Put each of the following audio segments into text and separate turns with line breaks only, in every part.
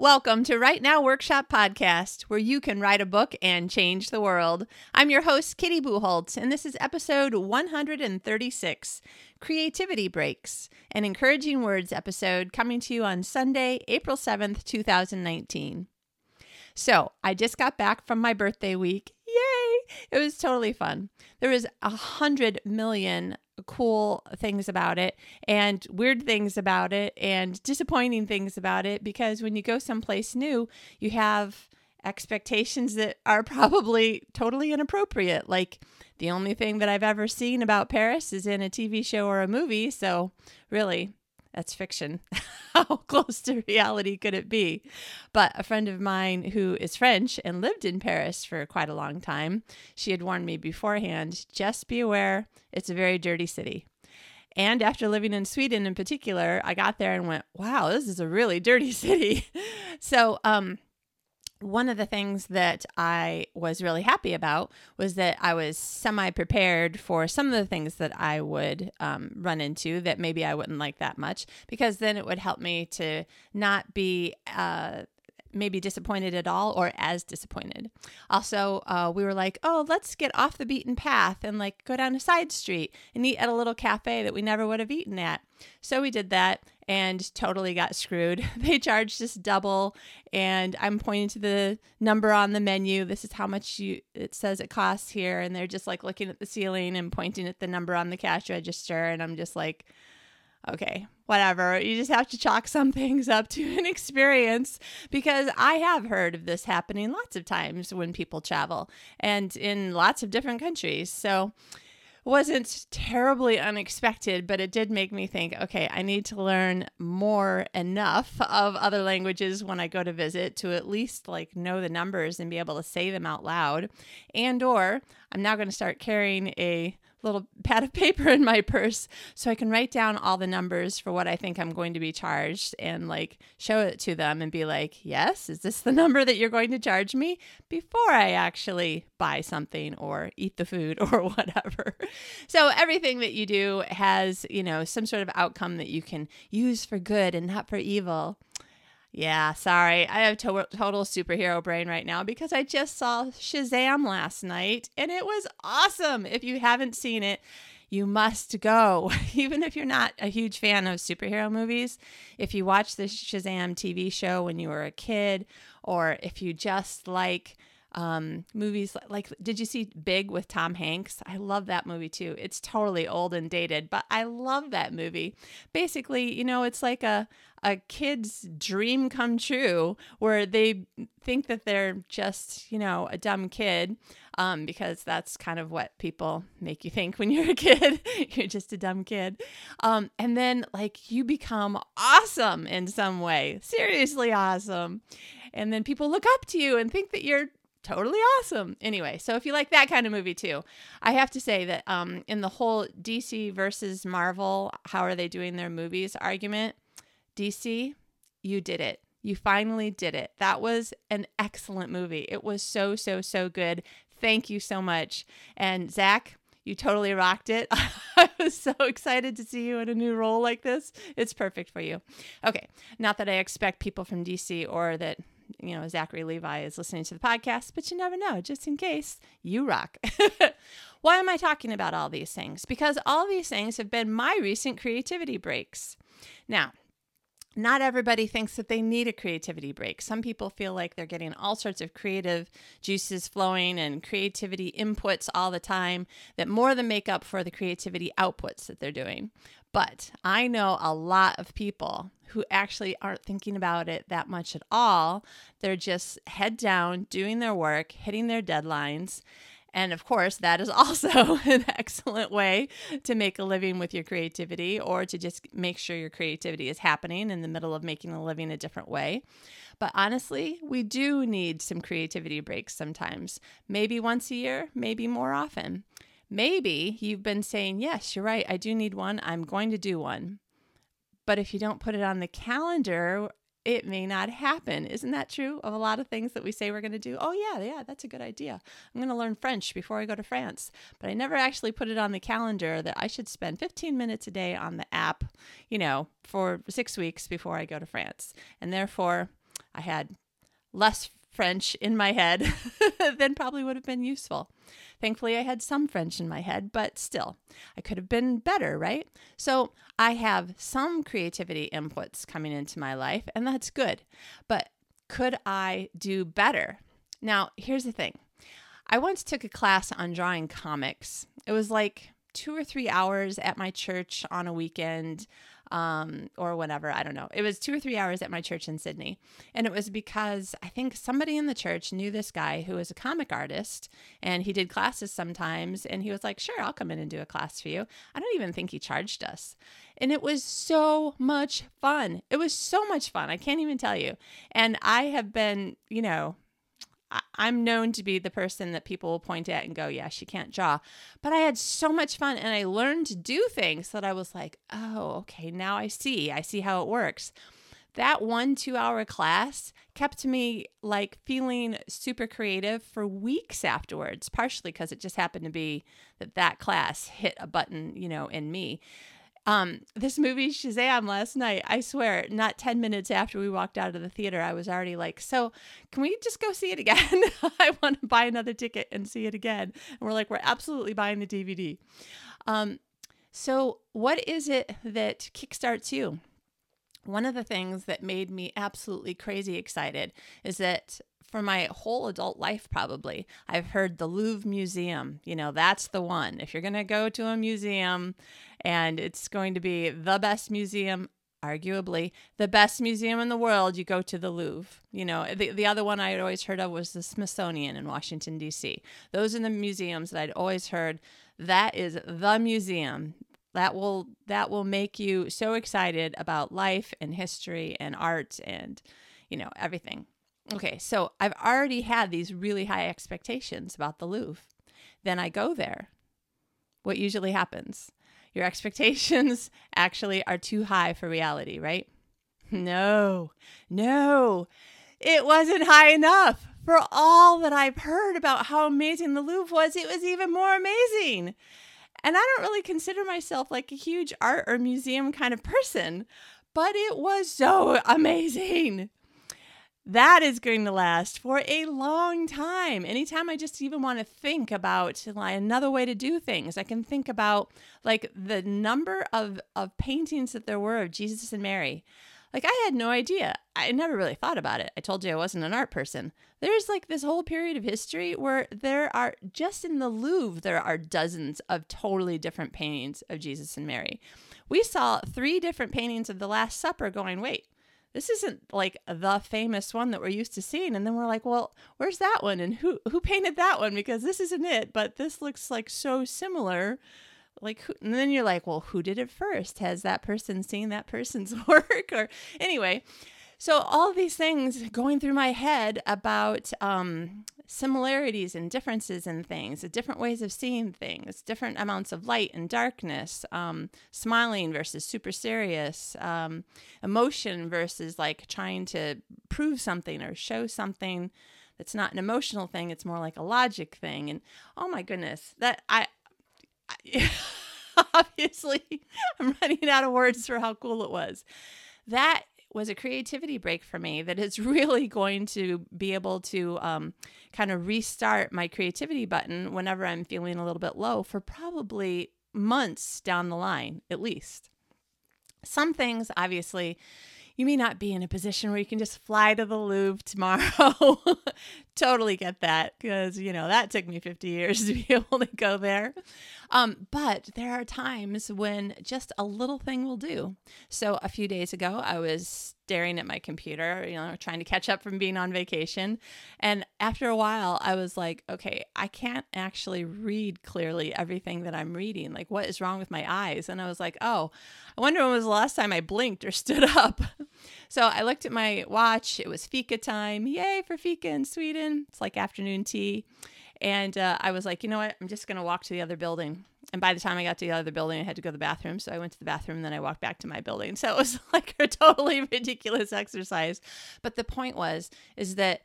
Welcome to Write Now Workshop Podcast, where you can write a book and change the world. I'm your host, Kitty Bucholtz, and this is episode 136 Creativity Breaks, an encouraging words episode coming to you on Sunday, April 7th, 2019. So, I just got back from my birthday week. It was totally fun. There was a hundred million cool things about it and weird things about it and disappointing things about it because when you go someplace new, you have expectations that are probably totally inappropriate. Like the only thing that I've ever seen about Paris is in a TV show or a movie. So, really, that's fiction. How close to reality could it be? But a friend of mine who is French and lived in Paris for quite a long time, she had warned me beforehand just be aware, it's a very dirty city. And after living in Sweden in particular, I got there and went, wow, this is a really dirty city. so, um, one of the things that I was really happy about was that I was semi prepared for some of the things that I would um, run into that maybe I wouldn't like that much, because then it would help me to not be uh, maybe disappointed at all or as disappointed. Also, uh, we were like, oh, let's get off the beaten path and like go down a side street and eat at a little cafe that we never would have eaten at. So we did that and totally got screwed. They charged us double, and I'm pointing to the number on the menu. This is how much you it says it costs here, and they're just like looking at the ceiling and pointing at the number on the cash register, and I'm just like, okay, whatever. You just have to chalk some things up to an experience because I have heard of this happening lots of times when people travel and in lots of different countries. So wasn't terribly unexpected, but it did make me think, okay, I need to learn more enough of other languages when I go to visit to at least like know the numbers and be able to say them out loud. And or I'm now going to start carrying a little pad of paper in my purse so I can write down all the numbers for what I think I'm going to be charged and like show it to them and be like, yes, is this the number that you're going to charge me before I actually buy something or eat the food or whatever. So everything that you do has, you know, some sort of outcome that you can use for good and not for evil. Yeah, sorry. I have to- total superhero brain right now because I just saw Shazam last night and it was awesome. If you haven't seen it, you must go. Even if you're not a huge fan of superhero movies, if you watch the Shazam TV show when you were a kid, or if you just like um, movies like, did you see Big with Tom Hanks? I love that movie too. It's totally old and dated, but I love that movie. Basically, you know, it's like a a kid's dream come true where they think that they're just, you know, a dumb kid um, because that's kind of what people make you think when you're a kid. you're just a dumb kid. Um, and then, like, you become awesome in some way, seriously awesome. And then people look up to you and think that you're totally awesome. Anyway, so if you like that kind of movie too, I have to say that um, in the whole DC versus Marvel, how are they doing their movies argument, DC, you did it. You finally did it. That was an excellent movie. It was so, so, so good. Thank you so much. And Zach, you totally rocked it. I was so excited to see you in a new role like this. It's perfect for you. Okay, not that I expect people from DC or that you know, Zachary Levi is listening to the podcast, but you never know, just in case you rock. Why am I talking about all these things? Because all these things have been my recent creativity breaks. Now, not everybody thinks that they need a creativity break. Some people feel like they're getting all sorts of creative juices flowing and creativity inputs all the time that more than make up for the creativity outputs that they're doing. But I know a lot of people who actually aren't thinking about it that much at all. They're just head down, doing their work, hitting their deadlines. And of course, that is also an excellent way to make a living with your creativity or to just make sure your creativity is happening in the middle of making a living a different way. But honestly, we do need some creativity breaks sometimes, maybe once a year, maybe more often. Maybe you've been saying, Yes, you're right. I do need one. I'm going to do one. But if you don't put it on the calendar, it may not happen. Isn't that true of a lot of things that we say we're going to do? Oh, yeah, yeah, that's a good idea. I'm going to learn French before I go to France. But I never actually put it on the calendar that I should spend 15 minutes a day on the app, you know, for six weeks before I go to France. And therefore, I had less French in my head than probably would have been useful. Thankfully, I had some French in my head, but still, I could have been better, right? So I have some creativity inputs coming into my life, and that's good. But could I do better? Now, here's the thing I once took a class on drawing comics. It was like two or three hours at my church on a weekend um, or whenever. I don't know. It was two or three hours at my church in Sydney. And it was because I think somebody in the church knew this guy who was a comic artist and he did classes sometimes. And he was like, sure, I'll come in and do a class for you. I don't even think he charged us. And it was so much fun. It was so much fun. I can't even tell you. And I have been, you know, I'm known to be the person that people will point at and go, yeah, she can't draw. But I had so much fun and I learned to do things that I was like, oh, okay, now I see. I see how it works. That one two hour class kept me like feeling super creative for weeks afterwards, partially because it just happened to be that that class hit a button, you know, in me. Um, this movie Shazam last night, I swear, not 10 minutes after we walked out of the theater, I was already like, So, can we just go see it again? I want to buy another ticket and see it again. And we're like, We're absolutely buying the DVD. Um, so, what is it that kickstarts you? One of the things that made me absolutely crazy excited is that for my whole adult life, probably, I've heard the Louvre Museum. You know, that's the one. If you're going to go to a museum and it's going to be the best museum, arguably the best museum in the world, you go to the Louvre. You know, the, the other one I had always heard of was the Smithsonian in Washington, D.C. Those are the museums that I'd always heard. That is the museum that will that will make you so excited about life and history and art and you know everything Okay, so I've already had these really high expectations about the Louvre. Then I go there. What usually happens? Your expectations actually are too high for reality, right? No, no, it wasn't high enough. For all that I've heard about how amazing the Louvre was, it was even more amazing. And I don't really consider myself like a huge art or museum kind of person, but it was so amazing that is going to last for a long time. Anytime I just even want to think about like another way to do things, I can think about like the number of of paintings that there were of Jesus and Mary. Like I had no idea. I never really thought about it. I told you I wasn't an art person. There's like this whole period of history where there are just in the Louvre there are dozens of totally different paintings of Jesus and Mary. We saw three different paintings of the Last Supper going, wait, this isn't like the famous one that we're used to seeing. And then we're like well where's that one? And who who painted that one? Because this isn't it. But this looks like so similar. Like who, and then you're like well who did it first? Has that person seen that person's work? Or anyway. So all these things going through my head about um, similarities and differences in things, different ways of seeing things, different amounts of light and darkness, um, smiling versus super serious, um, emotion versus like trying to prove something or show something that's not an emotional thing, it's more like a logic thing. And oh my goodness, that I, I obviously I'm running out of words for how cool it was. That was a creativity break for me that is really going to be able to um, kind of restart my creativity button whenever I'm feeling a little bit low for probably months down the line, at least. Some things, obviously, you may not be in a position where you can just fly to the Louvre tomorrow. totally get that because, you know, that took me 50 years to be able to go there. Um, but there are times when just a little thing will do. So a few days ago, I was staring at my computer, you know, trying to catch up from being on vacation. And after a while, I was like, okay, I can't actually read clearly everything that I'm reading. Like, what is wrong with my eyes? And I was like, oh, I wonder when was the last time I blinked or stood up. so I looked at my watch. It was fika time. Yay for fika in Sweden. It's like afternoon tea. And uh, I was like, you know what? I'm just going to walk to the other building. And by the time I got to the other building, I had to go to the bathroom. So I went to the bathroom and then I walked back to my building. So it was like a totally ridiculous exercise. But the point was, is that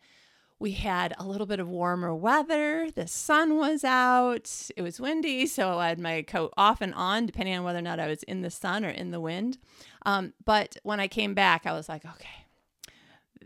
we had a little bit of warmer weather. The sun was out. It was windy. So I had my coat off and on, depending on whether or not I was in the sun or in the wind. Um, but when I came back, I was like, okay,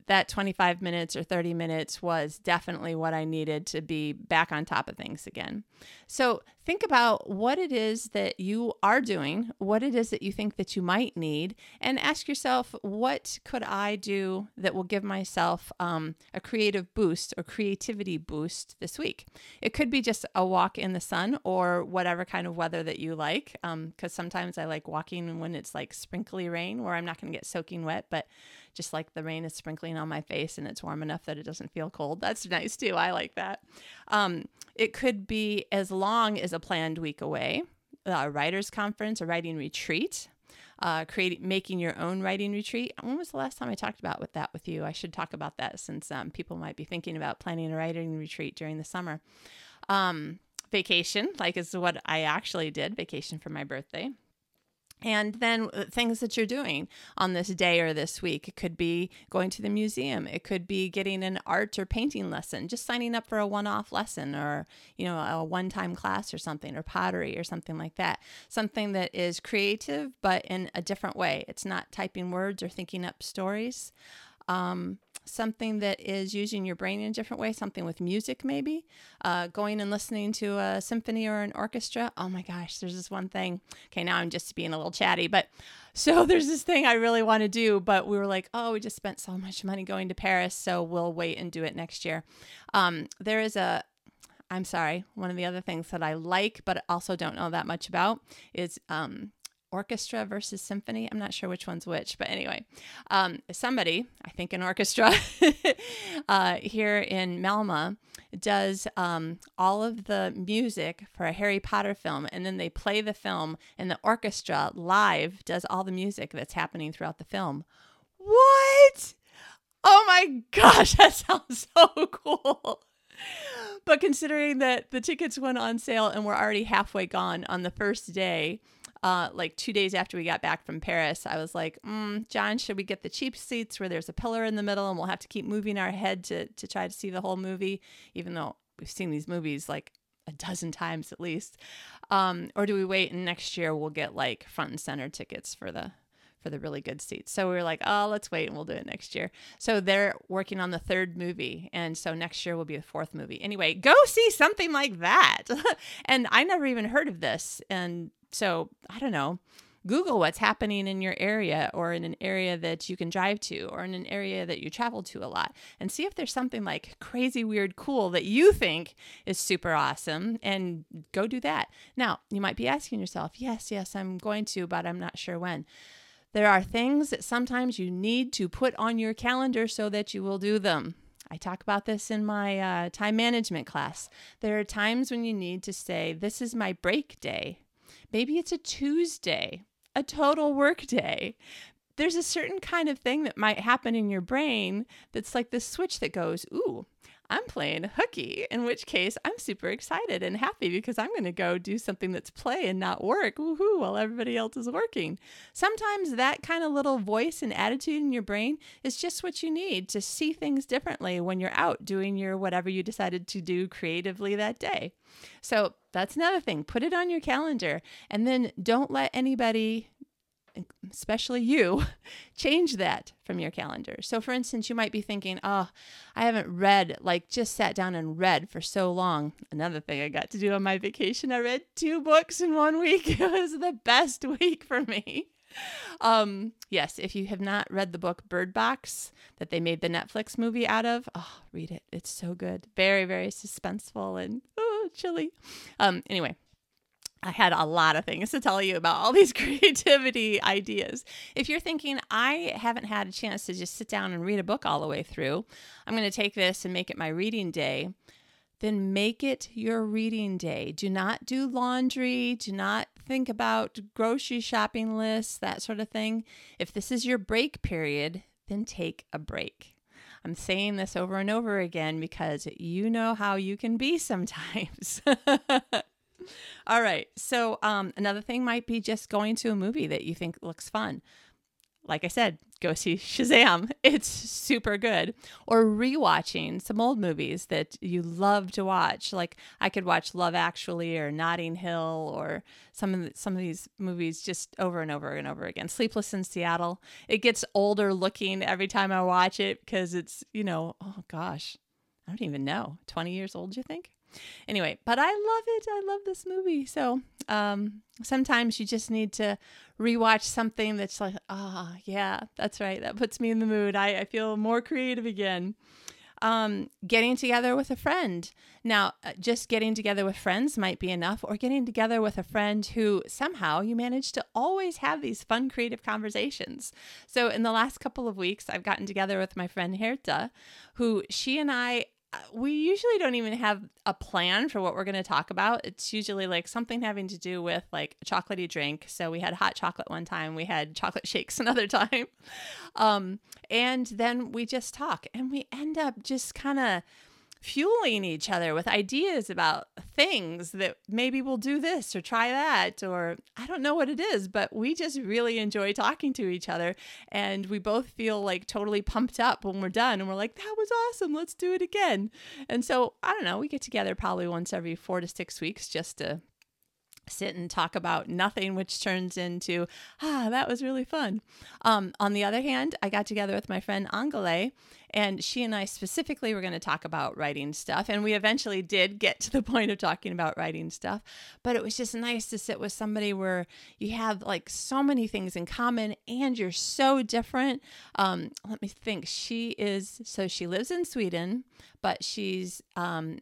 that 25 minutes or 30 minutes was definitely what I needed to be back on top of things again. So think about what it is that you are doing, what it is that you think that you might need, and ask yourself, what could I do that will give myself um, a creative boost or creativity boost this week? It could be just a walk in the sun or whatever kind of weather that you like, because um, sometimes I like walking when it's like sprinkly rain where I'm not going to get soaking wet, but just like the rain is sprinkling on my face and it's warm enough that it doesn't feel cold. That's nice too. I like that. Um, it could be as long as planned week away, a writer's conference, a writing retreat. Uh, creating, making your own writing retreat. When was the last time I talked about with that with you? I should talk about that since um, people might be thinking about planning a writing retreat during the summer. Um, vacation, like is what I actually did. Vacation for my birthday. And then uh, things that you're doing on this day or this week. It could be going to the museum. It could be getting an art or painting lesson, just signing up for a one off lesson or, you know, a one time class or something, or pottery or something like that. Something that is creative, but in a different way. It's not typing words or thinking up stories. Um, something that is using your brain in a different way, something with music, maybe uh, going and listening to a symphony or an orchestra. Oh my gosh, there's this one thing. Okay, now I'm just being a little chatty, but so there's this thing I really want to do, but we were like, oh, we just spent so much money going to Paris, so we'll wait and do it next year. Um, there is a I'm sorry, one of the other things that I like, but also don't know that much about is um, orchestra versus symphony. I'm not sure which one's which, but anyway, um, somebody, I think an orchestra uh, here in Malmö, does um, all of the music for a Harry Potter film, and then they play the film, and the orchestra live does all the music that's happening throughout the film. What? Oh my gosh, that sounds so cool. But considering that the tickets went on sale and were already halfway gone on the first day, uh, like two days after we got back from Paris, I was like, mm, John, should we get the cheap seats where there's a pillar in the middle and we'll have to keep moving our head to, to try to see the whole movie, even though we've seen these movies like a dozen times at least? Um, or do we wait and next year we'll get like front and center tickets for the for the really good seats. So we were like, oh, let's wait and we'll do it next year. So they're working on the third movie. And so next year will be the fourth movie. Anyway, go see something like that. and I never even heard of this. And so I don't know. Google what's happening in your area or in an area that you can drive to or in an area that you travel to a lot and see if there's something like crazy, weird, cool that you think is super awesome and go do that. Now, you might be asking yourself, yes, yes, I'm going to, but I'm not sure when. There are things that sometimes you need to put on your calendar so that you will do them. I talk about this in my uh, time management class. There are times when you need to say, This is my break day. Maybe it's a Tuesday, a total work day. There's a certain kind of thing that might happen in your brain that's like this switch that goes, Ooh, I'm playing hooky, in which case I'm super excited and happy because I'm going to go do something that's play and not work, woohoo, while everybody else is working. Sometimes that kind of little voice and attitude in your brain is just what you need to see things differently when you're out doing your whatever you decided to do creatively that day. So that's another thing. Put it on your calendar and then don't let anybody especially you, change that from your calendar. So, for instance, you might be thinking, oh, I haven't read, like just sat down and read for so long. Another thing I got to do on my vacation, I read two books in one week. It was the best week for me. Um, yes, if you have not read the book Bird Box that they made the Netflix movie out of, oh, read it. It's so good. Very, very suspenseful and oh, chilly. Um, anyway, I had a lot of things to tell you about all these creativity ideas. If you're thinking, I haven't had a chance to just sit down and read a book all the way through, I'm going to take this and make it my reading day, then make it your reading day. Do not do laundry. Do not think about grocery shopping lists, that sort of thing. If this is your break period, then take a break. I'm saying this over and over again because you know how you can be sometimes. All right. So um, another thing might be just going to a movie that you think looks fun. Like I said, go see Shazam. It's super good. Or rewatching some old movies that you love to watch. Like I could watch Love Actually or Notting Hill or some of the, some of these movies just over and over and over again. Sleepless in Seattle. It gets older looking every time I watch it because it's, you know, oh gosh, I don't even know. 20 years old, you think? Anyway, but I love it. I love this movie. So um, sometimes you just need to rewatch something that's like, ah, oh, yeah, that's right. That puts me in the mood. I, I feel more creative again. Um, getting together with a friend. Now, uh, just getting together with friends might be enough, or getting together with a friend who somehow you manage to always have these fun, creative conversations. So, in the last couple of weeks, I've gotten together with my friend Herta, who she and I we usually don't even have a plan for what we're going to talk about. It's usually like something having to do with like a chocolatey drink. So we had hot chocolate one time, we had chocolate shakes another time. Um, and then we just talk and we end up just kind of fueling each other with ideas about things that maybe we'll do this or try that or I don't know what it is, but we just really enjoy talking to each other and we both feel like totally pumped up when we're done and we're like that was awesome, let's do it again. And so, I don't know, we get together probably once every 4 to 6 weeks just to sit and talk about nothing, which turns into, ah, that was really fun. Um, on the other hand, I got together with my friend Angele, and she and I specifically were going to talk about writing stuff. And we eventually did get to the point of talking about writing stuff. But it was just nice to sit with somebody where you have like so many things in common and you're so different. Um, let me think. She is, so she lives in Sweden, but she's um,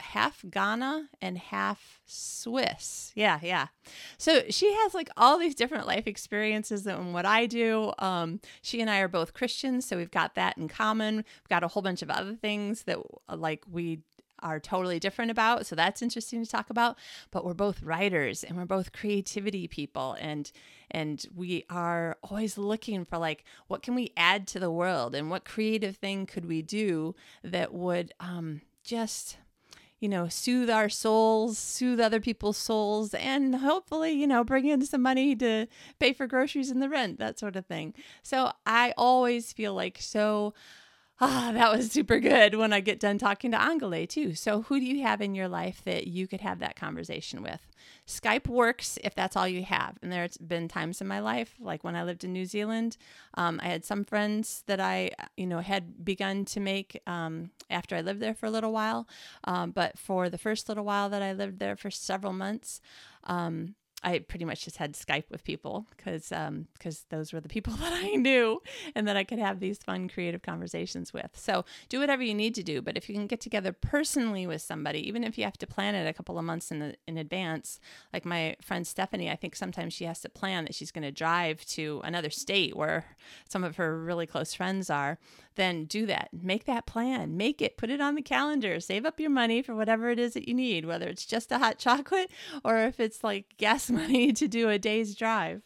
half Ghana and half Swiss. Yeah, yeah. So she has like all these different life experiences than what I do. Um, she and I are both Christians, so we've got that in common. We've got a whole bunch of other things that like we are totally different about. So that's interesting to talk about. But we're both writers and we're both creativity people and and we are always looking for like what can we add to the world and what creative thing could we do that would um just you know, soothe our souls, soothe other people's souls, and hopefully, you know, bring in some money to pay for groceries and the rent, that sort of thing. So I always feel like so ah, that was super good when I get done talking to Angele too. So, who do you have in your life that you could have that conversation with? Skype works if that's all you have. And there's been times in my life, like when I lived in New Zealand, um, I had some friends that I, you know, had begun to make um, after I lived there for a little while. Um, but for the first little while that I lived there for several months, um, I pretty much just had Skype with people because um, those were the people that I knew and that I could have these fun creative conversations with. So do whatever you need to do, but if you can get together personally with somebody, even if you have to plan it a couple of months in the, in advance, like my friend Stephanie, I think sometimes she has to plan that she's going to drive to another state where some of her really close friends are then do that. Make that plan. Make it. Put it on the calendar. Save up your money for whatever it is that you need, whether it's just a hot chocolate or if it's like gas money to do a day's drive.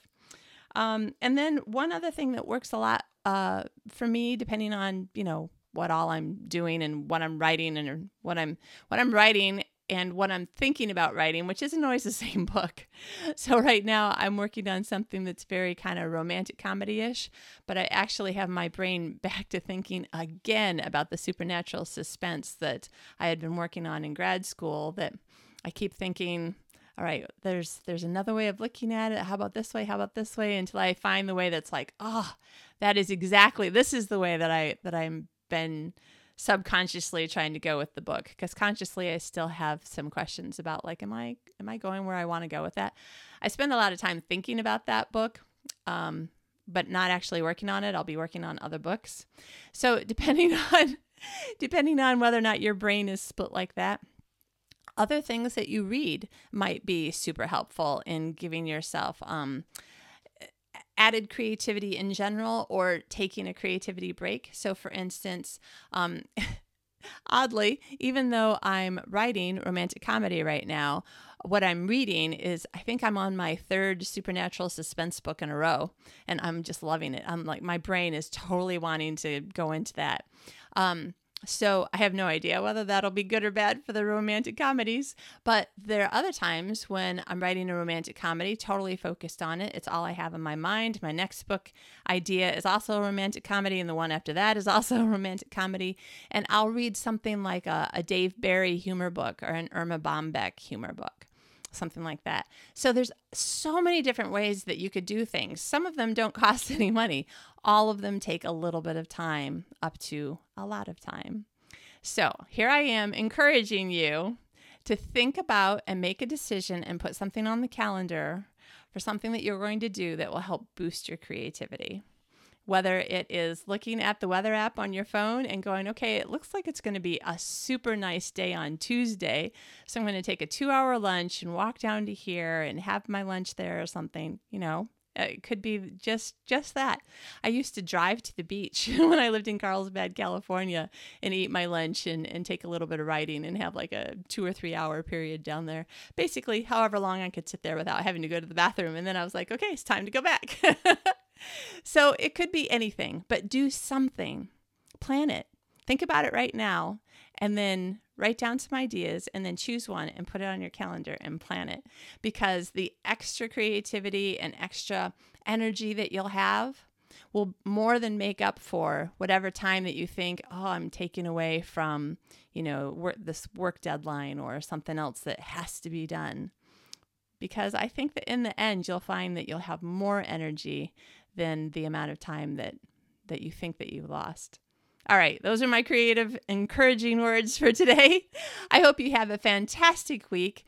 Um, and then one other thing that works a lot uh, for me, depending on you know what all I'm doing and what I'm writing and what I'm what I'm writing and what I'm thinking about writing, which isn't always the same book. So, right now, I'm working on something that's very kind of romantic comedy ish, but I actually have my brain back to thinking again about the supernatural suspense that I had been working on in grad school. That I keep thinking, all right, there's there's another way of looking at it. How about this way? How about this way? Until I find the way that's like, oh, that is exactly this is the way that I that I'm been subconsciously trying to go with the book because consciously I still have some questions about like am I am I going where I want to go with that. I spend a lot of time thinking about that book. Um, but not actually working on it. I'll be working on other books. So depending on depending on whether or not your brain is split like that, other things that you read might be super helpful in giving yourself um, added creativity in general or taking a creativity break. So, for instance, um, oddly, even though I'm writing romantic comedy right now, what I'm reading is I think I'm on my third supernatural suspense book in a row, and I'm just loving it. I'm like, my brain is totally wanting to go into that. Um, So I have no idea whether that'll be good or bad for the romantic comedies. But there are other times when I'm writing a romantic comedy, totally focused on it. It's all I have in my mind. My next book idea is also a romantic comedy, and the one after that is also a romantic comedy. And I'll read something like a, a Dave Barry humor book or an Erma Bombeck humor book something like that. So there's so many different ways that you could do things. Some of them don't cost any money. All of them take a little bit of time, up to a lot of time. So here I am encouraging you to think about and make a decision and put something on the calendar for something that you're going to do that will help boost your creativity whether it is looking at the weather app on your phone and going, okay, it looks like it's going to be a super nice day on Tuesday. So I'm going to take a two hour lunch and walk down to here and have my lunch there or something, you know. Uh, it could be just just that. I used to drive to the beach when I lived in Carlsbad, California, and eat my lunch and, and take a little bit of writing and have like a two or three hour period down there. Basically, however long I could sit there without having to go to the bathroom. And then I was like, okay, it's time to go back. so it could be anything, but do something. Plan it. Think about it right now and then write down some ideas and then choose one and put it on your calendar and plan it because the extra creativity and extra energy that you'll have will more than make up for whatever time that you think oh i'm taking away from you know work, this work deadline or something else that has to be done because i think that in the end you'll find that you'll have more energy than the amount of time that that you think that you've lost. All right, those are my creative, encouraging words for today. I hope you have a fantastic week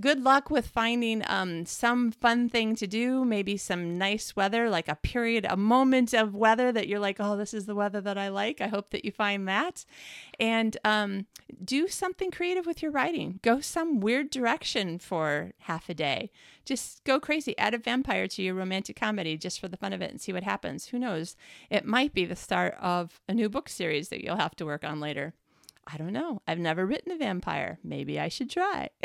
good luck with finding um, some fun thing to do, maybe some nice weather, like a period, a moment of weather that you're like, oh, this is the weather that I like. I hope that you find that. And um, do something creative with your writing. Go some weird direction for half a day. Just go crazy. Add a vampire to your romantic comedy just for the fun of it and see what happens. Who knows? It might be the start of a new book series that you'll have to work on later. I don't know. I've never written a vampire. Maybe I should try.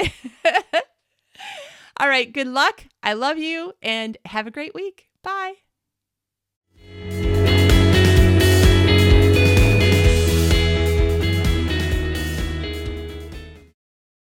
All right. Good luck. I love you and have a great week. Bye.